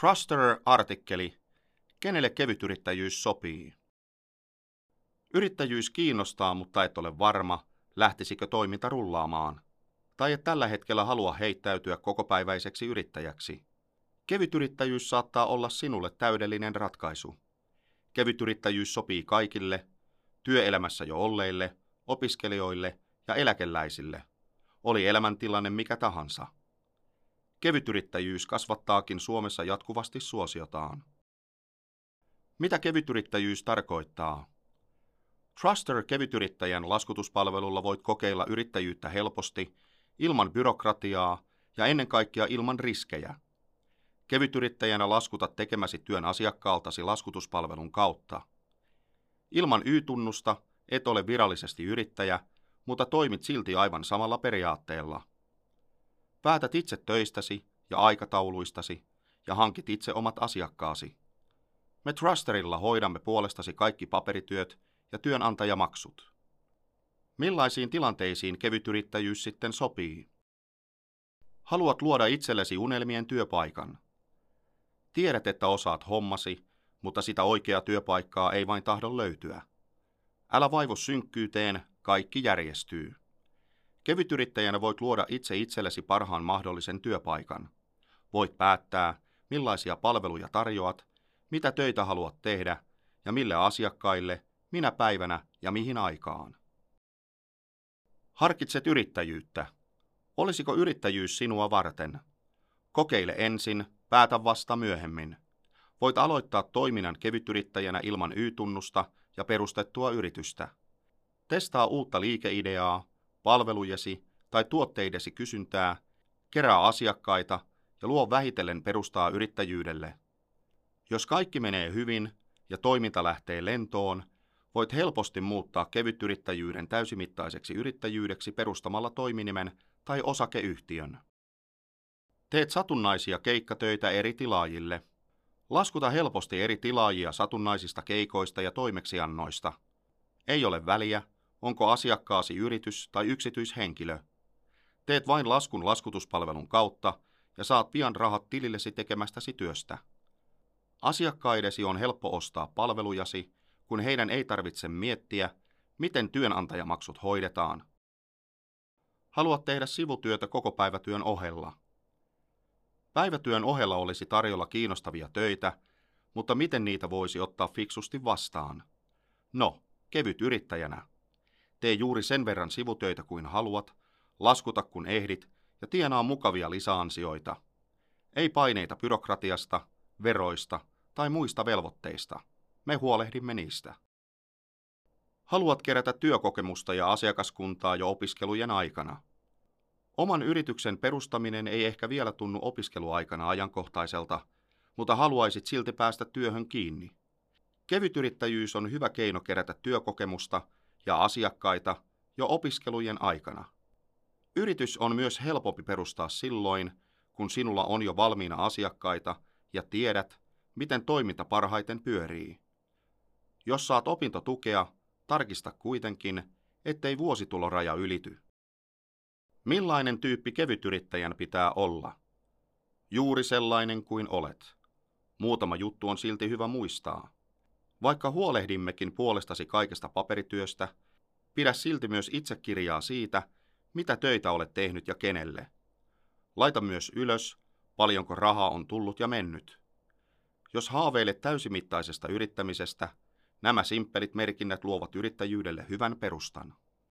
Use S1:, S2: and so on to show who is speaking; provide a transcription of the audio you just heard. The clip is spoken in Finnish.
S1: Truster-artikkeli Kenelle kevytyrittäjyys sopii? Yrittäjyys kiinnostaa, mutta et ole varma, lähtisikö toiminta rullaamaan. Tai et tällä hetkellä halua heittäytyä kokopäiväiseksi yrittäjäksi. Kevytyrittäjyys saattaa olla sinulle täydellinen ratkaisu. Kevytyrittäjyys sopii kaikille, työelämässä jo olleille, opiskelijoille ja eläkeläisille. Oli elämäntilanne mikä tahansa. Kevytyrittäjyys kasvattaakin Suomessa jatkuvasti suosiotaan. Mitä kevytyrittäjyys tarkoittaa? Truster kevytyrittäjän laskutuspalvelulla voit kokeilla yrittäjyyttä helposti, ilman byrokratiaa ja ennen kaikkea ilman riskejä. Kevytyrittäjänä laskutat tekemäsi työn asiakkaaltasi laskutuspalvelun kautta. Ilman Y-tunnusta et ole virallisesti yrittäjä, mutta toimit silti aivan samalla periaatteella. Päätät itse töistäsi ja aikatauluistasi ja hankit itse omat asiakkaasi. Me Trusterilla hoidamme puolestasi kaikki paperityöt ja työnantajamaksut. Millaisiin tilanteisiin kevytyrittäjyys sitten sopii? Haluat luoda itsellesi unelmien työpaikan. Tiedät, että osaat hommasi, mutta sitä oikeaa työpaikkaa ei vain tahdo löytyä. Älä vaivo synkkyyteen, kaikki järjestyy. Kevytyrittäjänä voit luoda itse itsellesi parhaan mahdollisen työpaikan. Voit päättää, millaisia palveluja tarjoat, mitä töitä haluat tehdä ja mille asiakkaille, minä päivänä ja mihin aikaan. Harkitset yrittäjyyttä. Olisiko yrittäjyys sinua varten? Kokeile ensin, päätä vasta myöhemmin. Voit aloittaa toiminnan kevytyrittäjänä ilman Y-tunnusta ja perustettua yritystä. Testaa uutta liikeideaa, palvelujesi tai tuotteidesi kysyntää, kerää asiakkaita ja luo vähitellen perustaa yrittäjyydelle. Jos kaikki menee hyvin ja toiminta lähtee lentoon, voit helposti muuttaa kevytyrittäjyyden täysimittaiseksi yrittäjyydeksi perustamalla toiminimen tai osakeyhtiön. Teet satunnaisia keikkatöitä eri tilaajille. Laskuta helposti eri tilaajia satunnaisista keikoista ja toimeksiannoista. Ei ole väliä, onko asiakkaasi yritys tai yksityishenkilö. Teet vain laskun laskutuspalvelun kautta ja saat pian rahat tilillesi tekemästäsi työstä. Asiakkaidesi on helppo ostaa palvelujasi, kun heidän ei tarvitse miettiä, miten työnantajamaksut hoidetaan. Haluat tehdä sivutyötä koko päivätyön ohella. Päivätyön ohella olisi tarjolla kiinnostavia töitä, mutta miten niitä voisi ottaa fiksusti vastaan? No, kevyt yrittäjänä. Tee juuri sen verran sivutöitä kuin haluat, laskuta kun ehdit ja tienaa mukavia lisäansioita. Ei paineita byrokratiasta, veroista tai muista velvoitteista. Me huolehdimme niistä. Haluat kerätä työkokemusta ja asiakaskuntaa jo opiskelujen aikana. Oman yrityksen perustaminen ei ehkä vielä tunnu opiskeluaikana ajankohtaiselta, mutta haluaisit silti päästä työhön kiinni. Kevytyrittäjyys on hyvä keino kerätä työkokemusta ja asiakkaita jo opiskelujen aikana. Yritys on myös helpompi perustaa silloin, kun sinulla on jo valmiina asiakkaita ja tiedät, miten toiminta parhaiten pyörii. Jos saat opintotukea, tarkista kuitenkin, ettei vuosituloraja ylity. Millainen tyyppi kevytyrittäjän pitää olla? Juuri sellainen kuin olet. Muutama juttu on silti hyvä muistaa. Vaikka huolehdimmekin puolestasi kaikesta paperityöstä, pidä silti myös itse kirjaa siitä, mitä töitä olet tehnyt ja kenelle. Laita myös ylös, paljonko rahaa on tullut ja mennyt. Jos haaveilet täysimittaisesta yrittämisestä, nämä simppelit merkinnät luovat yrittäjyydelle hyvän perustan.